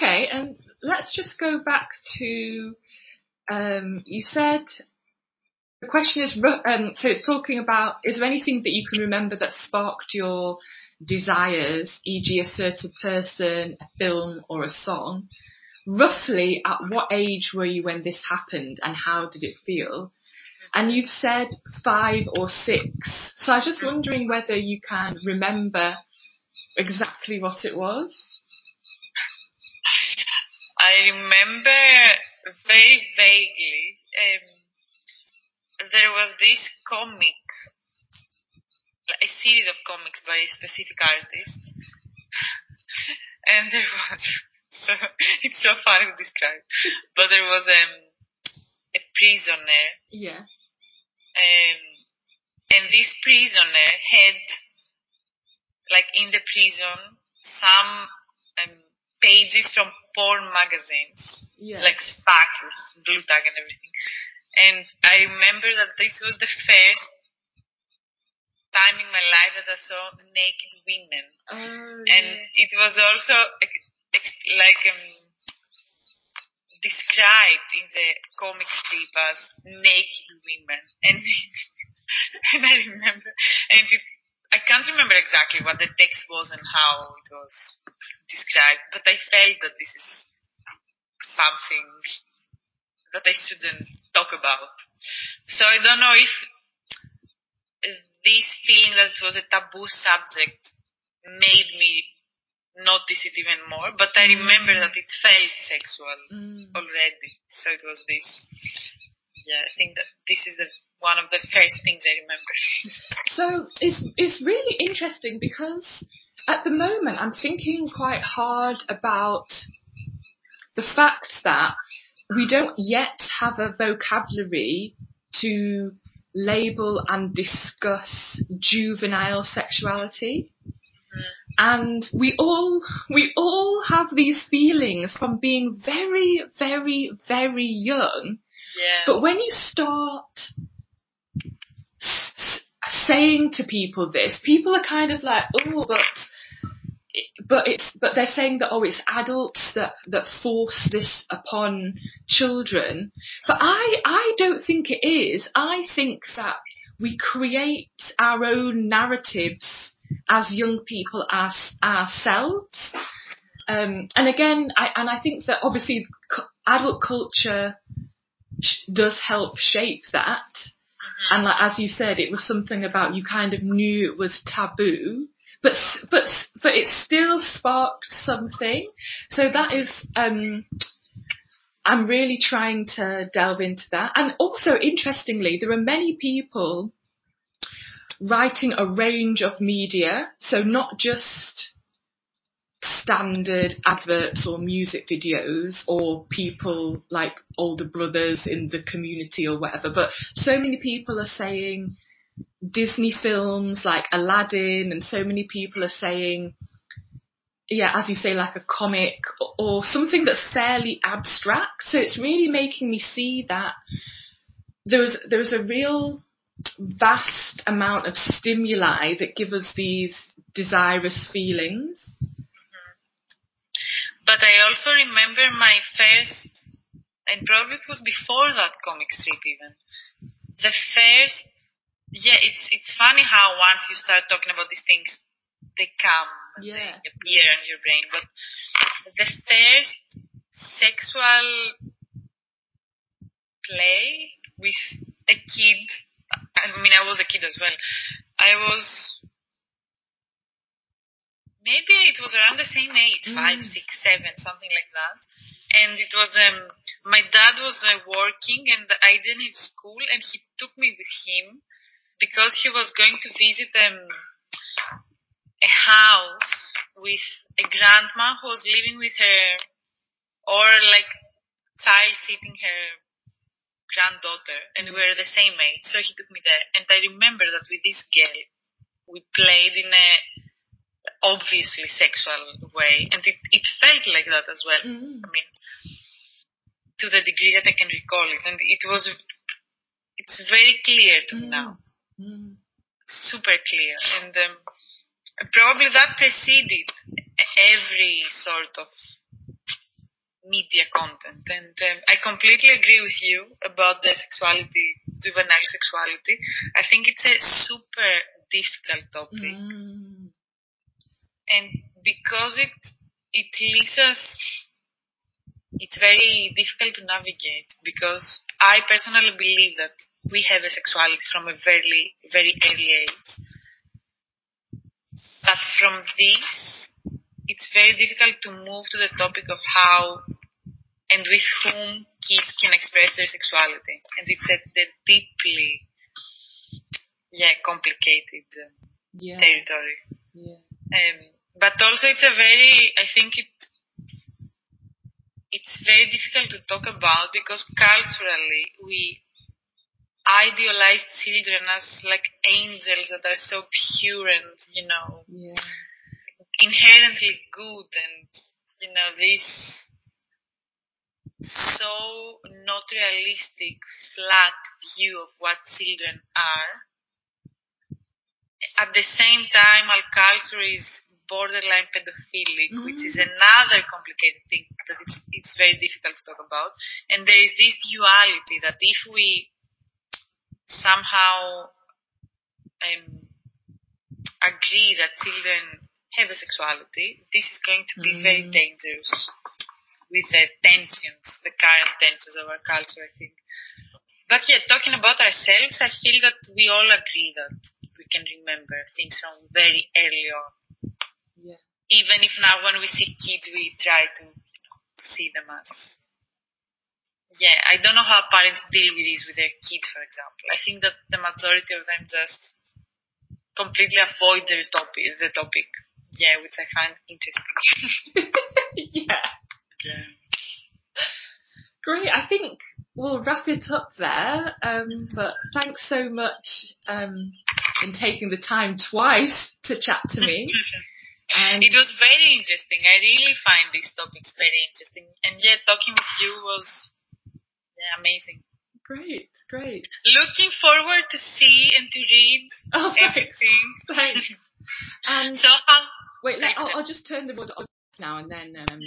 Okay, and let's just go back to um, you said the question is um, so it's talking about is there anything that you can remember that sparked your desires, e.g., a certain person, a film, or a song? Roughly, at what age were you when this happened, and how did it feel? And you've said five or six, so I was just wondering whether you can remember exactly what it was. I remember very vaguely. Um, there was this comic, a series of comics by a specific artist, and there was. So it's so funny to describe, but there was um, a prisoner. Yeah. Um, and this prisoner had, like in the prison, some um, pages from porn magazines, Yeah. like stacked with Blu Tack and everything. And I remember that this was the first time in my life that I saw naked women. Oh, And yeah. it was also like um, described in the comic strip as naked women. And, and I remember, and it, I can't remember exactly what the text was and how it was described, but I felt that this is something that I shouldn't talk about. So I don't know if this feeling that it was a taboo subject made me notice it even more, but I remember that it felt sexual Mm. already. So it was this. Yeah, I think that this is the, one of the first things I remember. So it's it's really interesting because at the moment I'm thinking quite hard about the fact that we don't yet have a vocabulary to label and discuss juvenile sexuality. And we all we all have these feelings from being very, very, very young Yeah. but when you start s- saying to people this, people are kind of like, oh, but but it's but they're saying that oh, it's adults that that force this upon children. But I I don't think it is. I think that we create our own narratives as young people as ourselves. Um, and again, I, and I think that obviously adult culture sh- does help shape that. And like as you said, it was something about you kind of knew it was taboo, but but but it still sparked something. So that is um, I'm really trying to delve into that. And also interestingly, there are many people writing a range of media, so not just standard adverts or music videos or people like older brothers in the community or whatever, but so many people are saying Disney films like Aladdin and so many people are saying yeah, as you say, like a comic or, something that's fairly abstract. So it's really making me see that there's there's a real vast amount of stimuli that give us these desirous feelings. Mm-hmm. But I also remember my first, and probably it was before that comic strip even. The first, yeah, it's it's funny how once you start talking about these things, they come, Yeah. they appear in your brain. But the first sexual play with a kid, I mean, I was a kid as well. I was maybe it was around the same age, five, Mm. six, seven, something like that. And it was um, my dad was uh, working, and I didn't have school, and he took me with him because he was going to visit um, a house with a grandma who was living with her, or like child sitting her granddaughter, and we were the same age. So he took me there, and I remember that with this girl, we played in a obviously sexual way, and it, it felt like that as well. Mm. I mean, to the degree that I can recall it, and it was, it's very clear to me now, Mm. super clear, and um, probably that preceded every sort of media content. And um, I completely agree with you about the sexuality, juvenile sexuality. I think it's a super difficult topic. Mm. And because it, it leaves us, it's very difficult to navigate because I personally believe that we have a sexuality from a very, very early age. But from this, it's very difficult to move to the topic of how and with whom kids can express their sexuality. And it's a, a deeply, yeah, complicated uh, Yeah. territory. Yeah. Um, but also it's a very, I think it, it's very difficult to talk about because culturally we idealize children as like angels that are so pure and, you know, Yeah. inherently good and, you know, this so not realistic, flat view of what children are. At the same time, our culture is borderline pedophilic, mm-hmm. which is another complicated thing that it's, it's very difficult to talk about. And there is this duality that if we somehow um, agree that children have a sexuality, this is going to be very Mm. dangerous with the tensions, the current tensions of our culture, I think. But yeah, talking about ourselves, I feel that we all agree that we can remember things from very early on. Yeah. Even if now when we see kids, we try to see them as. Yeah, I don't know how parents deal with this with their kids, for example. I think that the majority of them just completely avoid the topic, the topic. Yeah, which I find interesting. yeah. yeah. Great. I think we'll wrap it up there. Um, but thanks so much um, in taking the time twice to chat to me. And It was very interesting. I really find these topics very interesting. And yeah, talking with you was amazing. great, great. Looking forward to see and to read Oh, thanks. everything. Thanks. And so how wait, let. I'll, I'll just turn the board off now and then. Um,